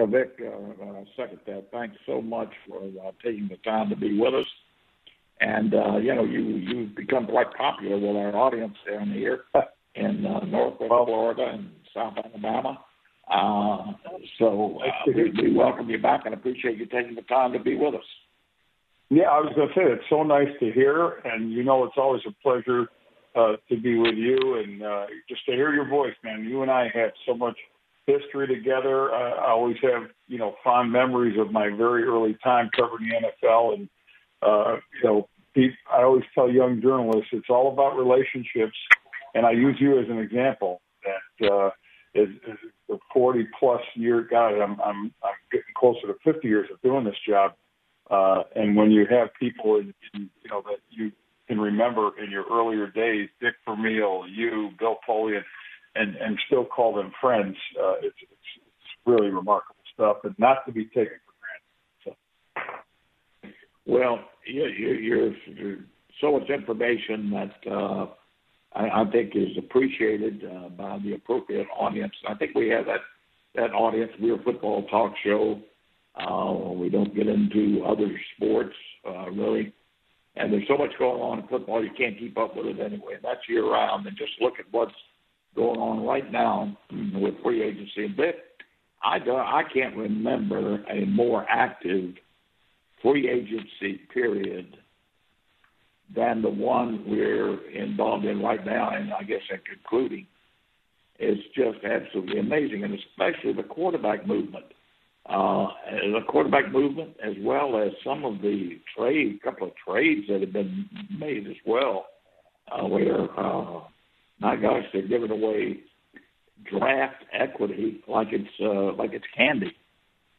Yeah, Vic, uh, uh, second that. Thanks so much for uh, taking the time to be with us. And uh, you know, you you've become quite popular with our audience down here in uh, Northwest Florida and South Alabama. Uh, so uh, we, we welcome you back and appreciate you taking the time to be with us. Yeah, I was going to say it's so nice to hear, and you know, it's always a pleasure uh, to be with you and uh, just to hear your voice, man. You and I have so much history together. I always have, you know, fond memories of my very early time covering the NFL, and uh, you know, I always tell young journalists it's all about relationships, and I use you as an example. That uh, is, is a 40 plus year guy. I'm I'm I'm getting closer to 50 years of doing this job, uh, and when you have people in, in you know that you can remember in your earlier days, Dick Vermeil, you, Bill Polian, and and still call them friends. Uh, it's, it's it's really remarkable stuff, and not to be taken for granted. So. Well, you, you, you're so much information that uh, I, I think is appreciated uh, by the appropriate audience. I think we have that that audience. We're a football talk show. Uh, we don't get into other sports uh, really. And there's so much going on in football, you can't keep up with it anyway. And that's year round. And just look at what's going on right now with free agency. But I don't, I can't remember a more active free agency period than the one we're involved in right now, and I guess in concluding. It's just absolutely amazing, and especially the quarterback movement. Uh, the quarterback movement, as well as some of the trade, couple of trades that have been made as well, uh, where uh, my gosh, they're giving away draft equity like it's uh, like it's candy.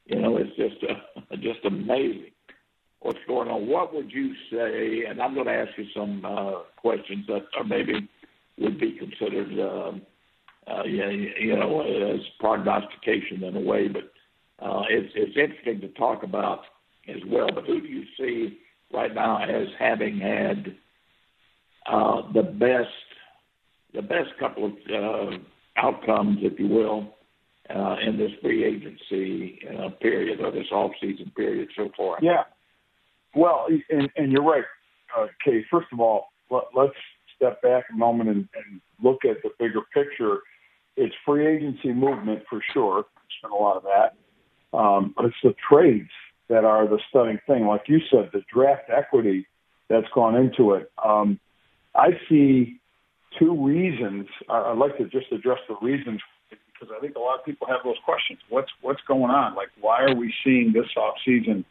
You know, it's just uh, just amazing what's going on. What would you say? And I'm going to ask you some uh, questions that are maybe would be considered, uh, uh, you, you know, as prognostication in a way, but uh, it's it's interesting to talk about as well. But who do you see right now as having had uh, the best the best couple of uh, outcomes, if you will, uh, in this free agency uh, period or this off-season period so far? Yeah. Well, and, and you're right, uh, Kay. First of all, let, let's step back a moment and, and look at the bigger picture. It's free agency movement for sure. There's been a lot of that, um, but it's the trades that are the stunning thing. Like you said, the draft equity that's gone into it. Um, I see two reasons. I'd like to just address the reasons because I think a lot of people have those questions. What's what's going on? Like, why are we seeing this off season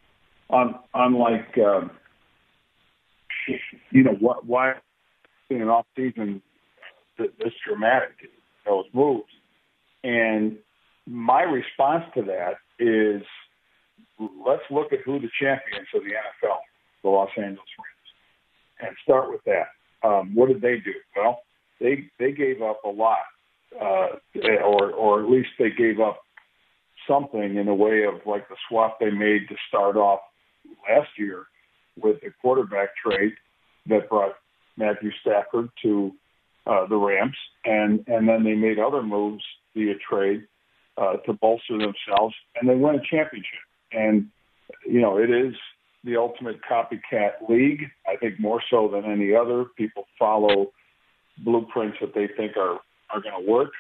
on unlike um, you know what why seeing an off season this dramatic those moves? And my response to that is let's look at who the champions of the NFL, the Los Angeles Rams, and start with that. Um, what did they do? Well, they they gave up a lot, uh, or or at least they gave up something in the way of like the swap they made to start off last year with the quarterback trade that brought Matthew Stafford to uh, the Rams, and and then they made other moves via trade uh, to bolster themselves, and they won a championship. And you know it is the ultimate copycat league. I think more so than any other. People follow blueprints that they think are are going to work.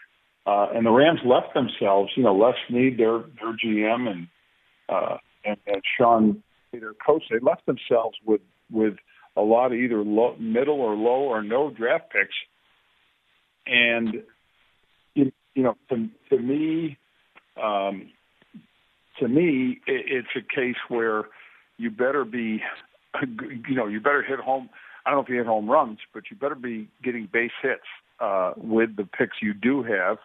Uh, and the Rams left themselves, you know, Les Snead, their their GM, and uh, and, and Sean, their coach, they left themselves with with a lot of either low, middle or low or no draft picks. And you, you know, to to me, um, to me, it, it's a case where you better be, you know, you better hit home I don't know if you hit home runs, but you better be getting base hits uh, with the picks you do have,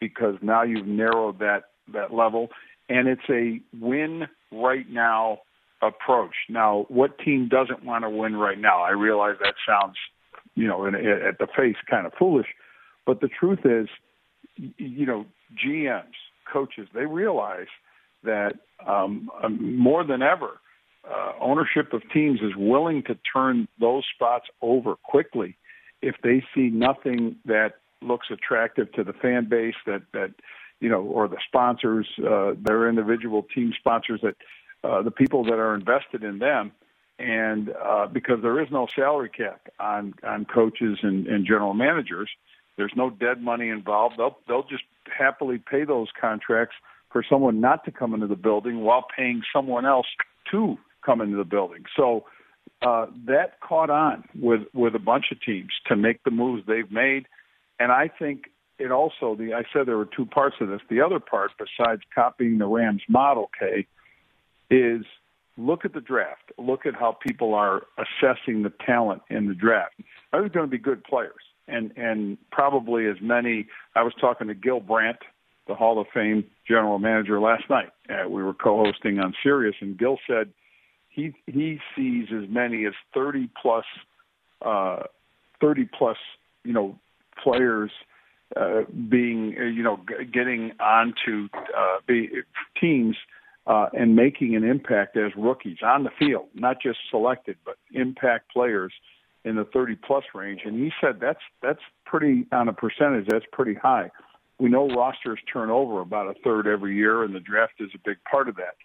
because now you've narrowed that that level, and it's a win right now approach. Now, what team doesn't want to win right now? I realize that sounds, you know, in, at the face kind of foolish, but the truth is, you know, GMs, coaches, they realize that um, more than ever uh, ownership of teams is willing to turn those spots over quickly if they see nothing that looks attractive to the fan base that that you know, or the sponsors, uh, their individual team sponsors that uh, the people that are invested in them, and uh, because there is no salary cap on on coaches and, and general managers, there's no dead money involved. They'll they'll just happily pay those contracts for someone not to come into the building while paying someone else to come into the building. So uh, that caught on with with a bunch of teams to make the moves they've made, and I think it also the I said there were two parts of this. The other part, besides copying the Rams model, Kay, is look at the draft. Look at how people are assessing the talent in the draft. Are going to be good players? And and probably as many. I was talking to Gil Brandt, the Hall of Fame general manager, last night. Uh, we were co-hosting on Sirius, and Gil said he he sees as many as 30 plus uh, 30 plus you know players uh, being uh, you know g- getting onto uh, be, teams uh, and making an impact as rookies on the field, not just selected, but impact players in the 30 plus range. And he said that's that's pretty on a percentage. That's pretty high. We know rosters turn over about a third every year, and the draft is a big part of that.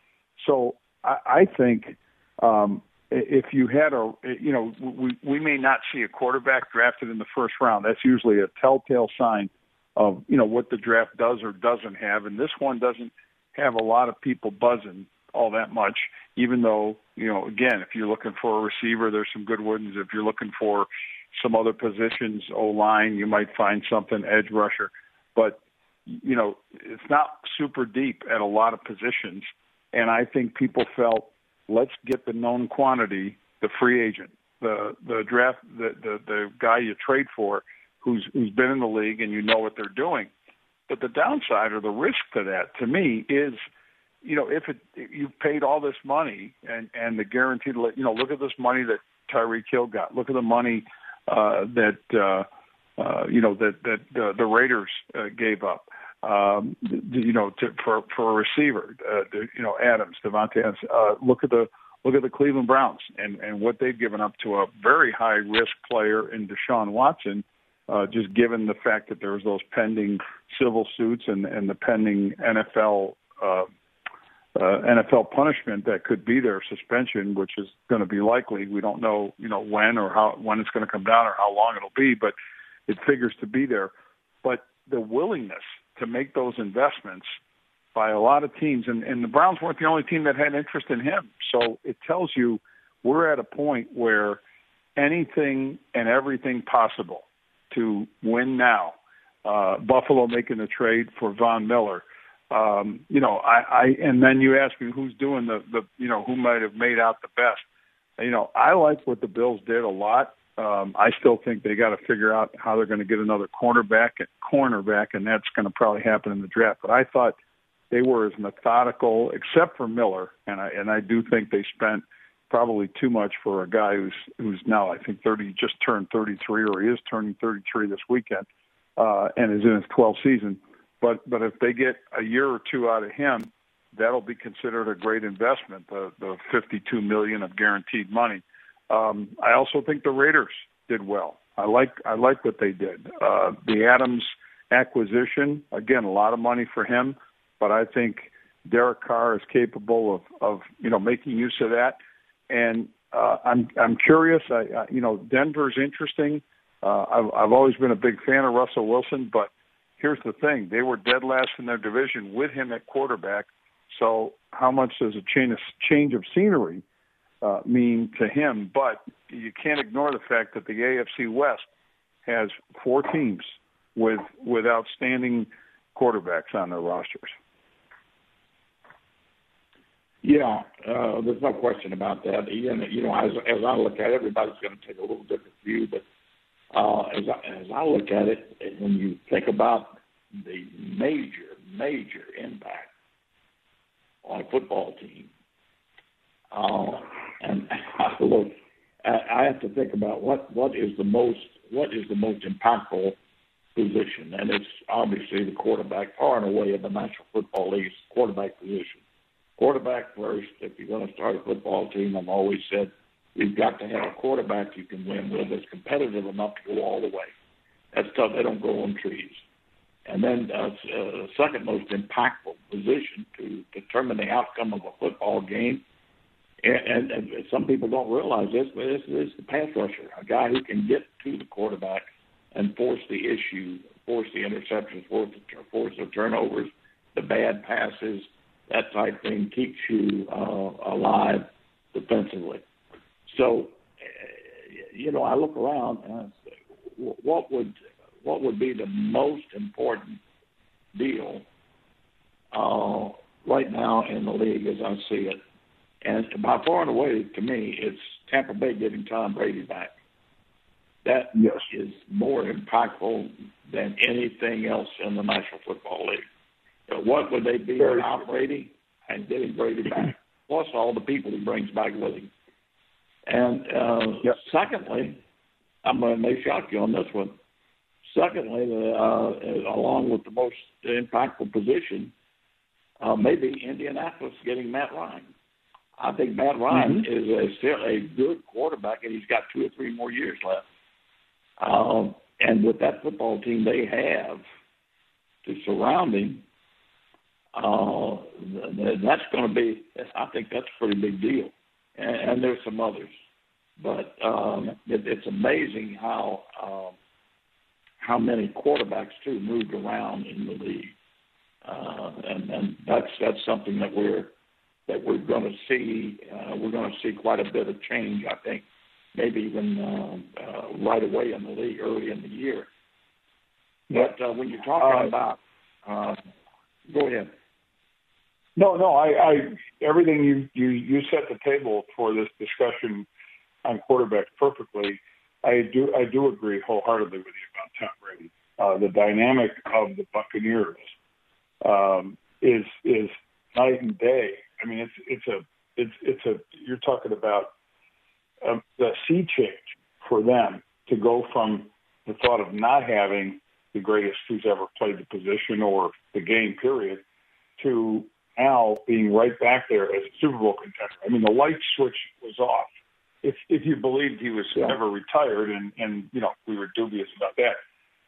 So I, I think um, if you had a, you know, we we may not see a quarterback drafted in the first round. That's usually a telltale sign of you know what the draft does or doesn't have, and this one doesn't have a lot of people buzzing all that much. Even though you know, again, if you're looking for a receiver, there's some good ones. If you're looking for some other positions, O line, you might find something edge rusher, but you know, it's not super deep at a lot of positions. And I think people felt, let's get the known quantity, the free agent, the the draft, the the, the guy you trade for, who's who's been in the league and you know what they're doing. But the downside or the risk to that, to me, is you know if it if you've paid all this money and and the guaranteed you know look at this money that Tyreek Hill got, look at the money uh, that uh, uh, you know that that uh, the Raiders uh, gave up. Um, you know, to, for for a receiver, uh, you know, Adams, Adams. Uh, look at the look at the Cleveland Browns and and what they've given up to a very high risk player in Deshaun Watson uh, just given the fact that there's those pending civil suits and, and the pending NFL uh, uh, NFL punishment that could be their suspension, which is going to be likely. We don't know, you know, when or how when it's going to come down or how long it'll be, but it figures to be there. But the willingness to make those investments by a lot of teams, and, and the Browns weren't the only team that had interest in him. So it tells you we're at a point where anything and everything possible to win now. Uh, Buffalo making a trade for Von Miller. Um, you know, I, I and then you ask me who's doing the the you know who might have made out the best. You know, I like what the Bills did a lot. Um, I still think they got to figure out how they're going to get another cornerback at cornerback, and that's going to probably happen in the draft. But I thought they were as methodical, except for Miller, and I and I do think they spent probably too much for a guy who's who's now I think 30 just turned 33 or he is turning 33 this weekend uh, and is in his 12th season. But but if they get a year or two out of him, that'll be considered a great investment. The the 52 million of guaranteed money. Um, I also think the Raiders did well. I like I like what they did. Uh, the Adams acquisition again, a lot of money for him, but I think Derek Carr is capable of of you know making use of that and uh, I'm I'm curious. I, I you know Denver's interesting. Uh, I've I've always been a big fan of Russell Wilson, but here's the thing: they were dead last in their division with him at quarterback. So how much does a change of, change of scenery uh, mean to him? But you can't ignore the fact that the AFC West has four teams with with outstanding quarterbacks on their rosters. Yeah, uh, there's no question about that. Even you know, as as I look at it, everybody's going to take a little different view, but uh, as I, as I look at it, when you think about the major major impact on a football team, uh, and I look, I have to think about what what is the most what is the most impactful position, and it's obviously the quarterback, far and away in the National Football League's quarterback position quarterback first. If you're going to start a football team, I've always said you've got to have a quarterback you can win with that's competitive enough to go all the way. That's tough. They don't grow on trees. and then uh, uh, second most impactful position to determine the outcome of a football game. And, and, some people don't realize this, but this is the pass rusher, a guy who can get to the quarterback and force the issue, force the interceptions, force the, force the turnovers, the bad passes, that type thing keeps you uh, alive defensively. So, uh, you know, I look around and I say, what would what would be the most important deal uh, right now in the league as I see it? And by far and away, to me, it's Tampa Bay getting Tom Brady back. That yes. is more impactful than anything else in the National Football League. So what would they be without Brady and getting Brady back? Plus all the people he brings back with him. And uh, yep. secondly, I'm going to may shock you on this one. Secondly, uh, along with the most impactful position, uh, maybe Indianapolis getting Matt Ryan. I think Matt Ryan mm-hmm. is a, still a good quarterback, and he's got two or three more years left. Um, and with that football team they have to surround him, uh, that's going to be. I think that's a pretty big deal. And, and there's some others, but um, it, it's amazing how um, how many quarterbacks too moved around in the league, uh, and, and that's that's something that we're that we're going to see. Uh, we're going to see quite a bit of change, I think, maybe even uh, uh, right away in the league early in the year. But uh, when you're talking uh, about, uh, go ahead. No, no, I, I everything you you you set the table for this discussion on quarterback perfectly. I do I do agree wholeheartedly with you about Tom Brady. Uh, the dynamic of the Buccaneers um, is is night and day I mean, it's it's a it's it's a you're talking about a, um, a sea change for them to go from the thought of not having the greatest who's ever played the position or the game period to now being right back there as a Super Bowl contender. I mean, the light switch was off. If if you believed he was yeah. ever retired, and and you know we were dubious about that.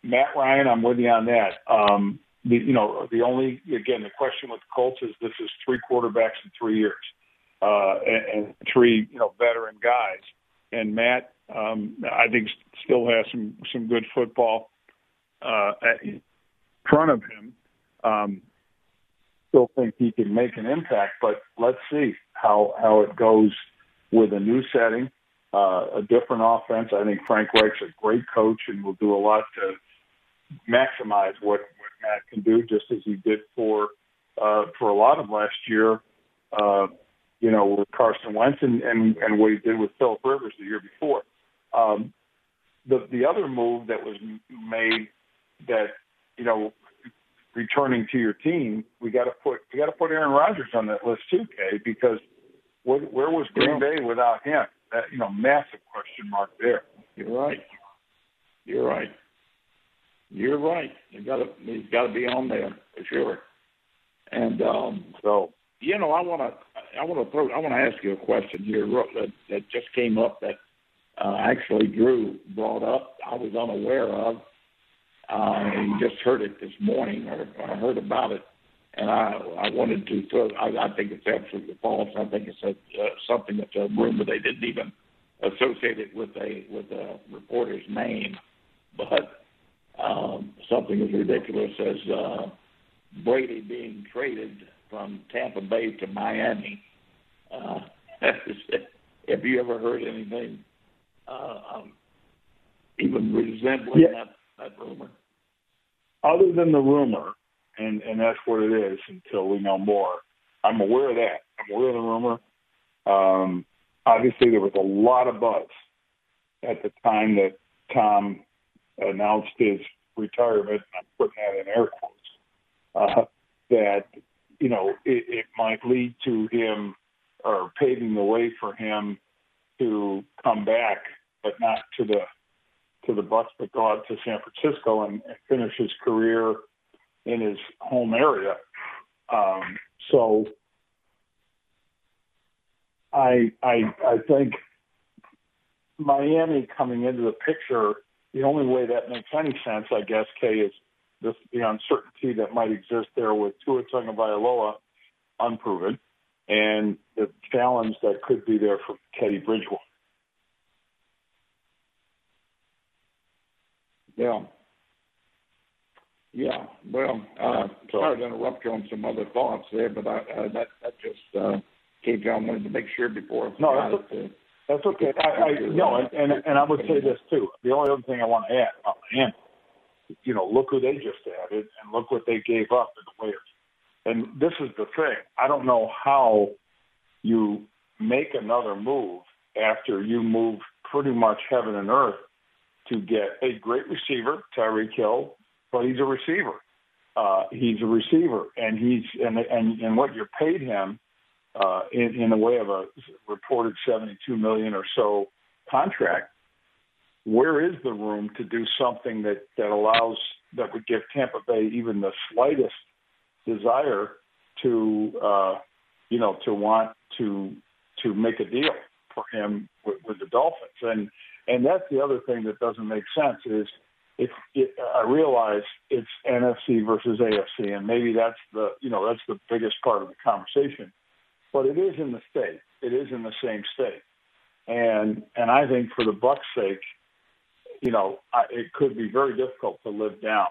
Matt Ryan, I'm with you on that. Um, the, you know, the only again the question with the Colts is this is three quarterbacks in three years, uh, and, and three you know veteran guys. And Matt, um, I think still has some some good football uh, in front of him. Um, still think he can make an impact, but let's see how how it goes with a new setting, uh, a different offense. I think Frank Reich's a great coach and will do a lot to maximize what Matt can do, just as he did for uh, for a lot of last year. Uh, you know, with Carson Wentz and, and and what he did with Philip Rivers the year before. Um, the the other move that was made that you know returning to your team, we got to put we got to put Aaron Rodgers on that list too, Kay, because where, where was Green Bay without him? That, you know, massive question mark there. You're right. You're right. You're right. You got to he's got to be on there for sure. And um, so you know, I want to I want to throw I want to ask you a question here that, that just came up that uh, actually Drew brought up. I was unaware of. Uh, he just heard it this morning, or, or heard about it, and I I wanted to throw. I, I think it's absolutely false. I think it's a, uh, something that's a rumor. They didn't even associate it with a with a reporter's name, but um, something as ridiculous as uh, Brady being traded from Tampa Bay to Miami. Uh, have you ever heard anything uh, um, even resembling yeah. that, that rumor? Other than the rumor, and and that's what it is until we know more. I'm aware of that. I'm aware of the rumor. Um, obviously, there was a lot of buzz at the time that Tom announced his retirement, I'm putting that in air quotes, uh, that, you know, it, it might lead to him or paving the way for him to come back, but not to the to the Bucs, but go out to San Francisco and, and finish his career in his home area. Um, so I I I think Miami coming into the picture the only way that makes any sense, I guess, Kay, is this, the uncertainty that might exist there with Tua Tagovailoa unproven, and the challenge that could be there for Teddy Bridgewater. Yeah. Yeah. Well, uh, sorry to interrupt you on some other thoughts there, but I, uh, that that just uh, came down. Wanted to make sure before. I no, that's, to, that's okay. I, I no, and, and and I would say this too. The only other thing I want to add about Miami, you know, look who they just added, and look what they gave up in the way of. And this is the thing. I don't know how you make another move after you move pretty much heaven and earth to get a great receiver, Tyreek Hill, but he's a receiver. Uh, he's a receiver, and he's and and and what you're paid him uh, in in the way of a reported 72 million or so contract. Where is the room to do something that that allows that would give Tampa Bay even the slightest desire to uh, you know to want to to make a deal for him with, with the Dolphins and and that's the other thing that doesn't make sense is if it, I realize it's NFC versus AFC, and maybe that's the you know that's the biggest part of the conversation, but it is in the state. It is in the same state, and and I think for the Bucs' sake, you know, I, it could be very difficult to live down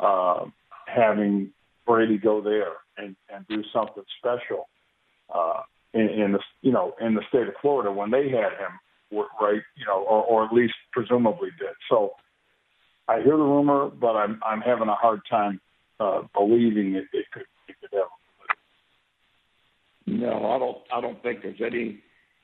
uh, having Brady go there and and do something special uh, in, in the you know in the state of Florida when they had him right, you know, or, or at least presumably did. So I hear the rumor, but I'm I'm having a hard time uh, believing it, it could it could happen. No, I don't. I don't think there's any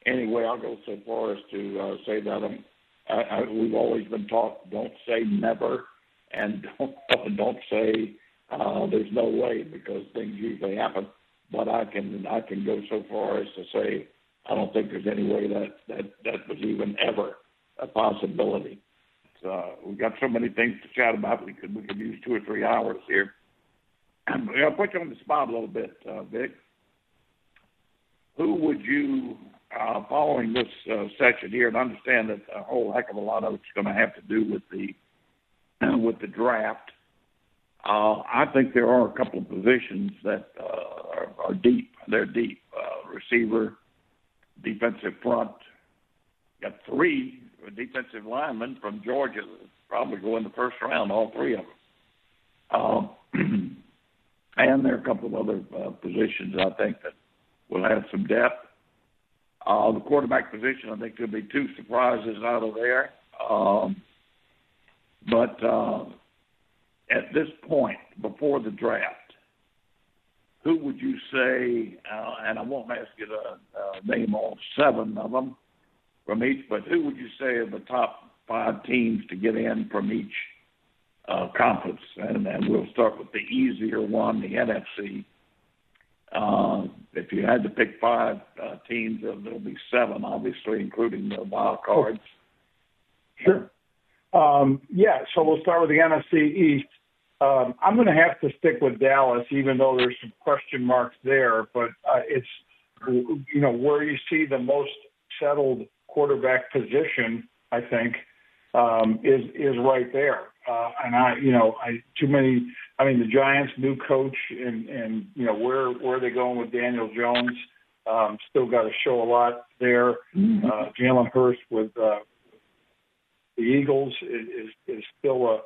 any way. I'll go so far as to uh, say that I'm, I, I, we've always been taught don't say never, and don't don't say uh, there's no way because things usually happen. But I can I can go so far as to say I don't think there's any way that that that was even ever a possibility. Uh, we've got so many things to chat about. We could we could use two or three hours here. I'll put you on the spot a little bit, uh, Vic. Who would you, uh, following this uh, section here, and understand that a whole heck of a lot of it's going to have to do with the with the draft. Uh, I think there are a couple of positions that uh, are, are deep. They're deep. Uh, receiver, defensive front. Got three defensive linemen from Georgia that probably go in the first round, all three of them. Um, and there are a couple of other uh, positions I think that will have some depth. Uh, the quarterback position, I think there'll be two surprises out of there. Um, but uh, at this point, before the draft, who would you say, uh, and I won't ask you to uh, name all seven of them from each, but who would you say are the top five teams to get in from each uh, conference? And, and we'll start with the easier one, the NFC. Uh, if you had to pick five uh, teams, there'll be seven, obviously, including the wild cards. Sure. Um, yeah, so we'll start with the NFC East. Um, I'm going to have to stick with Dallas, even though there's some question marks there. But uh, it's you know where you see the most settled quarterback position, I think, um, is is right there. Uh, and I, you know, I too many. I mean, the Giants' new coach, and and you know where where are they going with Daniel Jones? Um, still got to show a lot there. Mm-hmm. Uh, Jalen Hurts with uh, the Eagles is, is is still a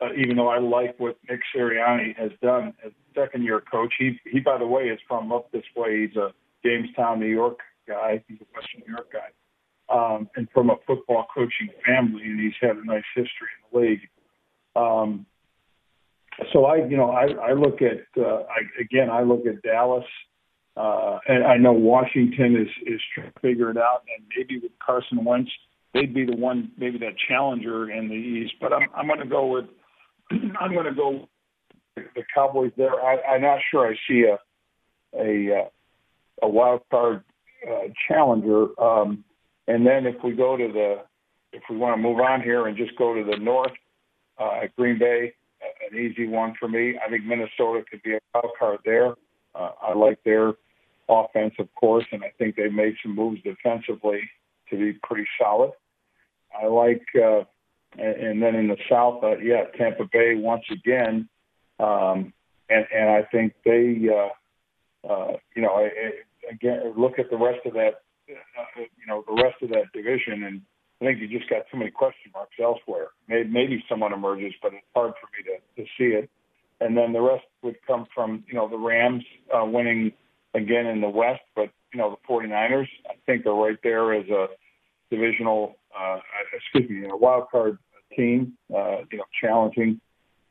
uh, even though I like what Nick Sirianni has done as second year coach. He, he, by the way, is from up this way. He's a Jamestown, New York guy. He's a Western New York guy. Um, and from a football coaching family, and he's had a nice history in the league. Um, so I, you know, I, I look at uh, I, again, I look at Dallas, uh, and I know Washington is is trying to figure it out, and maybe with Carson Wentz, they'd be the one, maybe that challenger in the East. But I'm I'm going to go with I'm going to go the Cowboys there. I, I'm not sure I see a a uh, a wild card uh, challenger. Um, and then if we go to the if we want to move on here and just go to the north, uh, Green Bay, an easy one for me. I think Minnesota could be a wild card there. Uh, I like their offense, of course, and I think they made some moves defensively to be pretty solid. I like uh, and, and then in the South, uh, yeah, Tampa Bay once again Um, and, and I think they, uh, uh, you know, I, I, again, look at the rest of that, uh, you know, the rest of that division, and I think you just got too many question marks elsewhere. Maybe, maybe someone emerges, but it's hard for me to, to see it. And then the rest would come from, you know, the Rams uh, winning again in the West, but, you know, the 49ers, I think are right there as a divisional, uh, excuse me, a wild card team, uh, you know, challenging.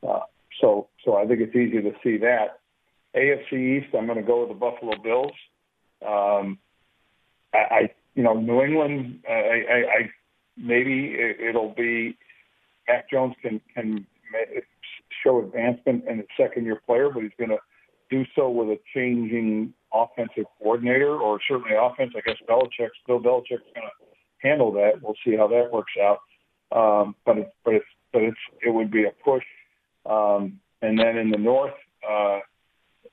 Uh, so, so I think it's easy to see that. AFC East, I'm going to go with the Buffalo Bills. Um, I, you know, New England, uh, I, I, I maybe it'll be Mac Jones can can show advancement in a second year player, but he's going to do so with a changing offensive coordinator or certainly offense. I guess Belichick's Bill Belichick's going to handle that. We'll see how that works out. Um, but but it's but it's it would be a push. Um, and then in the north, uh,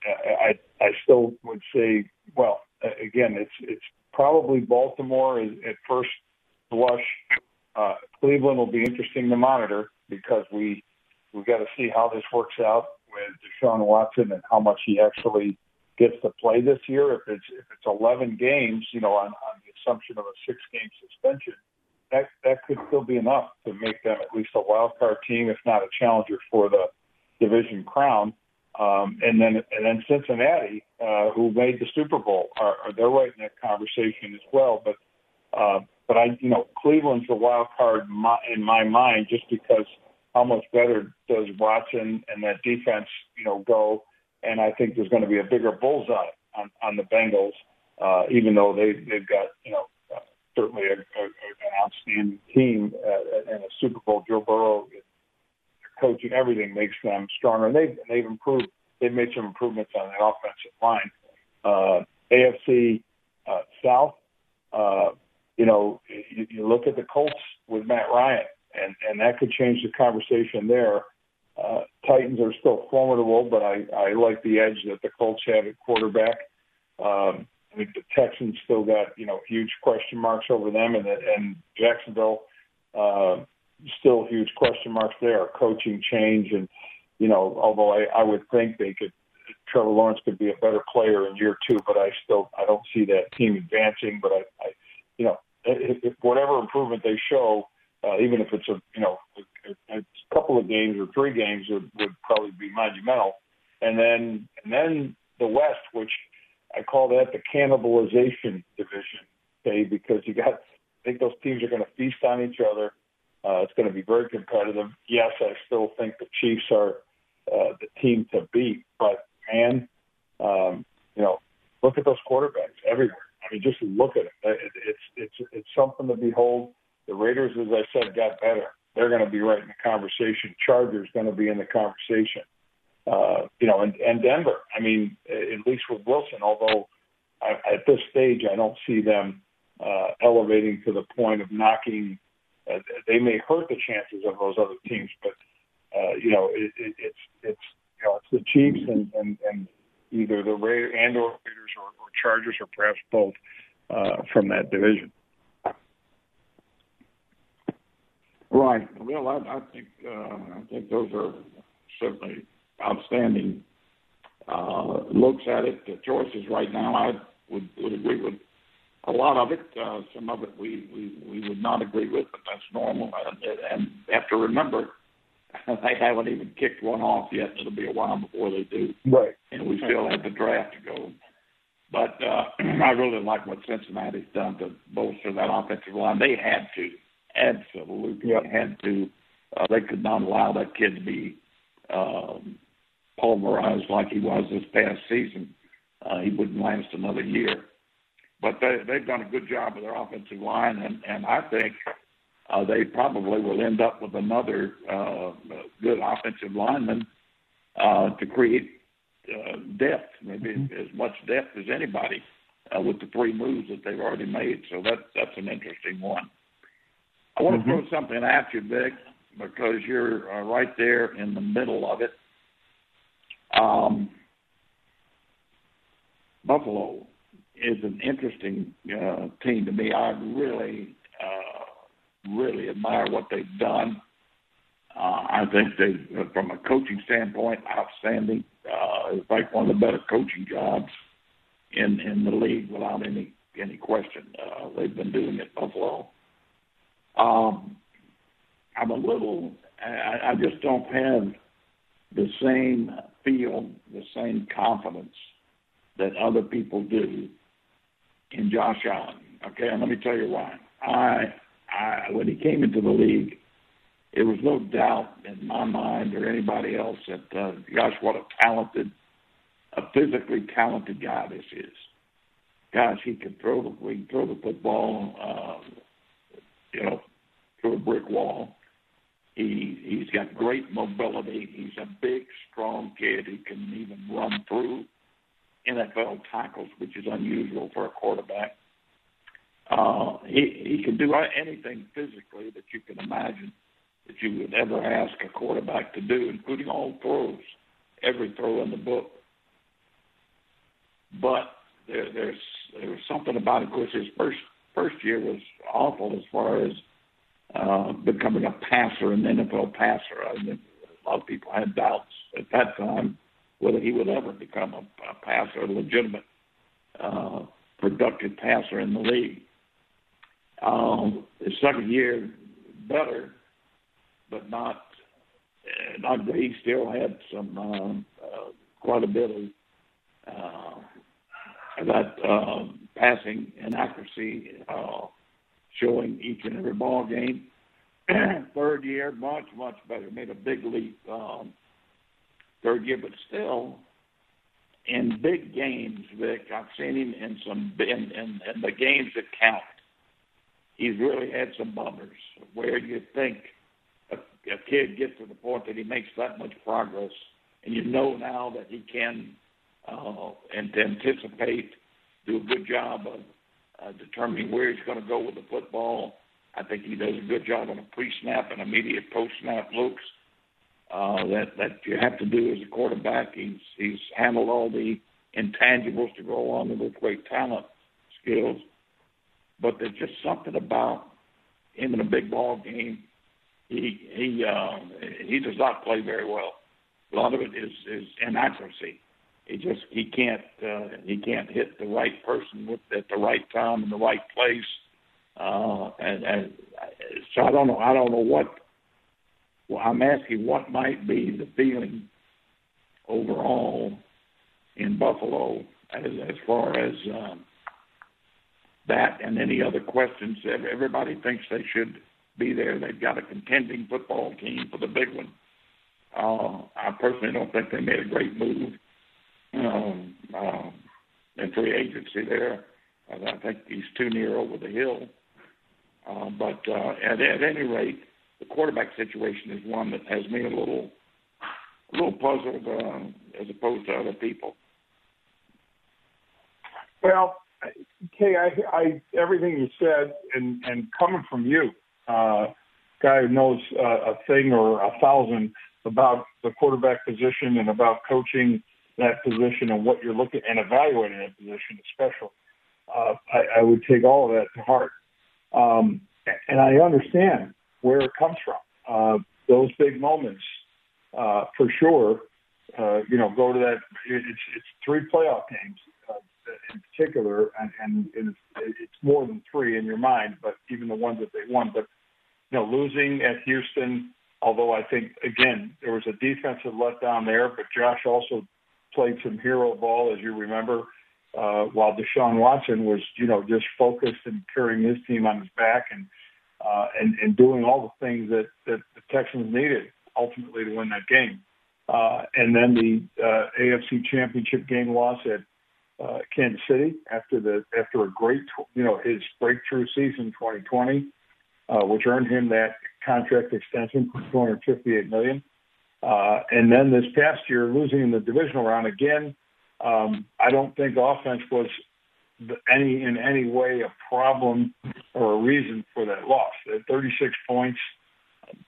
I I still would say well again it's it's probably Baltimore is at first blush. Uh, Cleveland will be interesting to monitor because we we've got to see how this works out with Deshaun Watson and how much he actually gets to play this year. If it's if it's 11 games, you know, on, on the assumption of a six game suspension, that that could still be enough to make them at least a wild card team, if not a challenger for the division crown. Um, and then and then Cincinnati, uh, who made the Super Bowl, are, are they're right in that conversation as well. But uh, but I you know Cleveland's the wild card in my mind just because how much better does Watson and that defense you know go and I think there's going to be a bigger bullseye on, on the Bengals, uh, even though they they've got you know certainly a, a, an outstanding team uh, and a Super Bowl. Joe Burrow, their coach and everything makes them stronger, and they've they've improved. They've made some improvements on the offensive line. Uh, AFC uh, South, uh, you know, you, you look at the Colts with Matt Ryan, and and that could change the conversation there. Uh, Titans are still formidable, but I, I like the edge that the Colts have at quarterback. Um, I think the Texans still got you know huge question marks over them, and and Jacksonville uh, still huge question marks there. Coaching change, and you know, although I, I would think they could, Trevor Lawrence could be a better player in year two, but I still I don't see that team advancing. But I, I you know, if, if whatever improvement they show, uh, even if it's a you know a, a couple of games or three games would, would probably be monumental. And then and then the West, which I call that the cannibalization division, okay, because you got I think those teams are going to feast on each other. Uh, it's going to be very competitive. Yes, I still think the Chiefs are uh, the team to beat, but man, um, you know, look at those quarterbacks everywhere. I mean, just look at it. it it's it's it's something to behold. The Raiders, as I said, got better they're going to be right in the conversation. Chargers going to be in the conversation. Uh, you know, and, and Denver. I mean, at least with Wilson, although I, at this stage I don't see them uh, elevating to the point of knocking. Uh, they may hurt the chances of those other teams, but uh, you know, it, it, it's it's you know it's the Chiefs and and, and either the Raiders and or Raiders or, or Chargers or perhaps both uh, from that division. Right. Well, I, I think uh, I think those are certainly outstanding uh, looks at it. The choices right now, I would, would agree with a lot of it. Uh, some of it we, we, we would not agree with, but that's normal. And, and have to remember, they haven't even kicked one off yet. It'll be a while before they do. Right. And we still have the draft to go. But uh, I really like what Cincinnati's done to bolster that offensive line. They had to absolutely yep. had to. Uh, they could not allow that kid to be um, pulverized like he was this past season. Uh, he wouldn't last another year. But they, they've done a good job with their offensive line, and, and I think uh, they probably will end up with another uh, good offensive lineman uh, to create uh, depth, maybe mm-hmm. as much depth as anybody uh, with the three moves that they've already made. So that that's an interesting one. I want mm-hmm. to throw something at you, Vic, because you're uh, right there in the middle of it. Um, Buffalo is an interesting uh, team to me. I really, uh, really admire what they've done. Uh, I think they, from a coaching standpoint, outstanding. Uh, it's like one of the better coaching jobs in in the league without any any question. Uh, they've been doing it Buffalo. Um, I'm a little. I, I just don't have the same feel, the same confidence that other people do in Josh Allen. Okay, and let me tell you why. I, I when he came into the league, it was no doubt in my mind or anybody else that uh, gosh, what a talented, a physically talented guy this is. Gosh, he can throw the he can throw the football, uh, you know, through a brick wall. He he's got great mobility. He's a big, strong kid. He can even run through NFL tackles, which is unusual for a quarterback. Uh, he he can do anything physically that you can imagine that you would ever ask a quarterback to do, including all throws, every throw in the book. But there, there's there was something about. Of course, his first first year was awful as far as uh, becoming a passer, an NFL passer. I mean, a lot of people had doubts at that time whether he would ever become a, a passer, a legitimate, uh, productive passer in the league. Um, his second year, better, but not uh, not. He still had some uh, uh, quite a bit of uh, that uh, passing inaccuracy uh, showing each and every ball game. third year, much much better. Made a big leap. Um, third year, but still in big games, Vic, I've seen him in some in, in, in the games that count. He's really had some bummers where you think a, a kid gets to the point that he makes that much progress, and you know now that he can uh, and anticipate, do a good job of uh, determining where he's going to go with the football. I think he does a good job on a pre-snap and immediate post-snap looks uh, that that you have to do as a quarterback. He's he's handled all the intangibles to go along with great talent, skills, but there's just something about him in a big ball game. He he uh, he does not play very well. A lot of it is is inaccuracy. He just he can't uh, he can't hit the right person with at the right time in the right place. Uh, and, and so I don't know I don't know what well, I'm asking what might be the feeling overall in Buffalo as, as far as um, that and any other questions. Everybody thinks they should be there. They've got a contending football team for the big one. Uh, I personally don't think they made a great move um, um, in free agency there. I think he's too near over the hill. Uh, but uh, at, at any rate, the quarterback situation is one that has me a little, a little puzzled uh, as opposed to other people. Well, Kay, I, I everything you said, and and coming from you, uh, guy who knows uh, a thing or a thousand about the quarterback position and about coaching that position and what you're looking and evaluating that position, especially. Uh, I, I would take all of that to heart, um, and I understand where it comes from. Uh, those big moments, uh, for sure. Uh, you know, go to that. It's it's three playoff games uh, in particular, and, and it's, it's more than three in your mind. But even the ones that they won, but you know, losing at Houston. Although I think again there was a defensive letdown there, but Josh also played some hero ball, as you remember, uh, while Deshaun Watson was, you know, just focused and carrying his team on his back and and, and doing all the things that, that the Texans needed ultimately to win that game. Uh, and then the uh, AFC Championship game loss at uh, Kansas City after the after a great you know his breakthrough season 2020, uh, which earned him that contract extension for 258 million. Uh, and then this past year, losing in the divisional round again. Um, I don't think offense was any in any way a problem or a reason for that loss. At 36 points,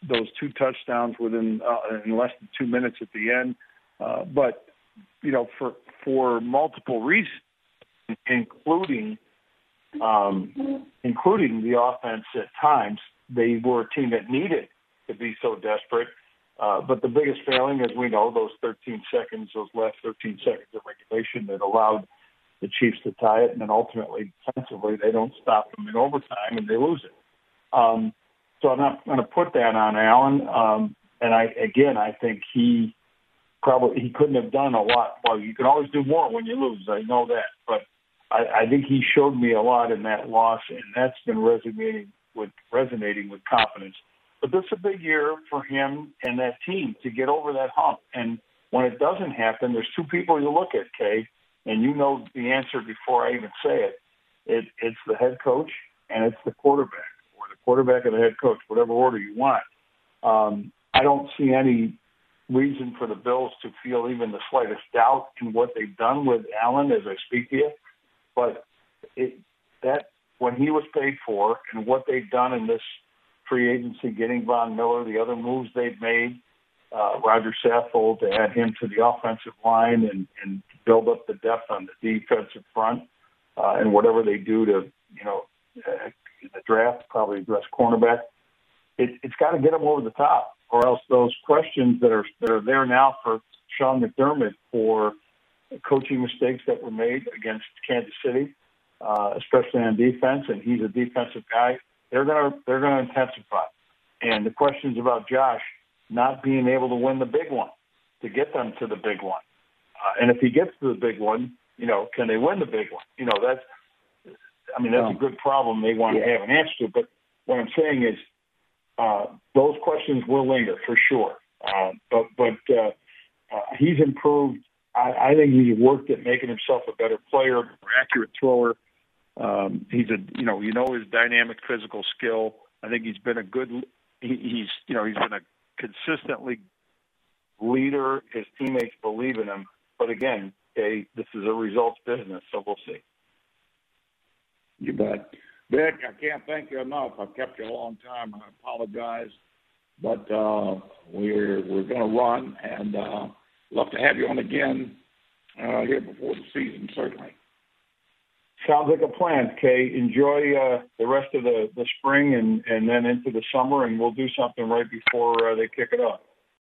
those two touchdowns within uh, in less than two minutes at the end, uh, but you know for for multiple reasons, including um, including the offense at times, they were a team that needed to be so desperate. Uh, but the biggest failing, as we know, those 13 seconds, those last 13 seconds of regulation that allowed the Chiefs to tie it, and then ultimately defensively they don't stop them in overtime and they lose it. Um, so I'm not going to put that on Allen. Um, and I again, I think he probably he couldn't have done a lot. Well, you can always do more when you lose. I know that, but I, I think he showed me a lot in that loss, and that's been resonating with resonating with confidence. But this is a big year for him and that team to get over that hump. And when it doesn't happen, there's two people you look at, Kay, and you know the answer before I even say it. it it's the head coach and it's the quarterback, or the quarterback and the head coach, whatever order you want. Um, I don't see any reason for the Bills to feel even the slightest doubt in what they've done with Allen as I speak to you. But it, that when he was paid for and what they've done in this free agency, getting Von Miller, the other moves they've made, uh, Roger Saffold to add him to the offensive line and, and build up the depth on the defensive front, uh, and whatever they do to, you know, uh, in the draft, probably address cornerback. It, it's got to get them over the top, or else those questions that are that are there now for Sean McDermott for coaching mistakes that were made against Kansas City, uh, especially on defense, and he's a defensive guy. They're gonna they're gonna intensify, and the questions about Josh not being able to win the big one to get them to the big one, uh, and if he gets to the big one, you know, can they win the big one? You know, that's I mean that's a good problem they want to have an answer to. But what I'm saying is uh, those questions will linger for sure. Uh, but but uh, uh, he's improved. I, I think he's worked at making himself a better player, more accurate thrower. Um, he's a you know you know his dynamic physical skill. I think he's been a good. He, he's you know he's been a consistently leader. His teammates believe in him. But again, okay, this is a results business, so we'll see. You bet. Vic, I can't thank you enough. I've kept you a long time. I apologize, but uh, we're we're going to run, and uh, love to have you on again uh, here before the season, certainly. Sounds like a plan, Kay. Enjoy uh, the rest of the, the spring and, and then into the summer, and we'll do something right before uh, they kick it off.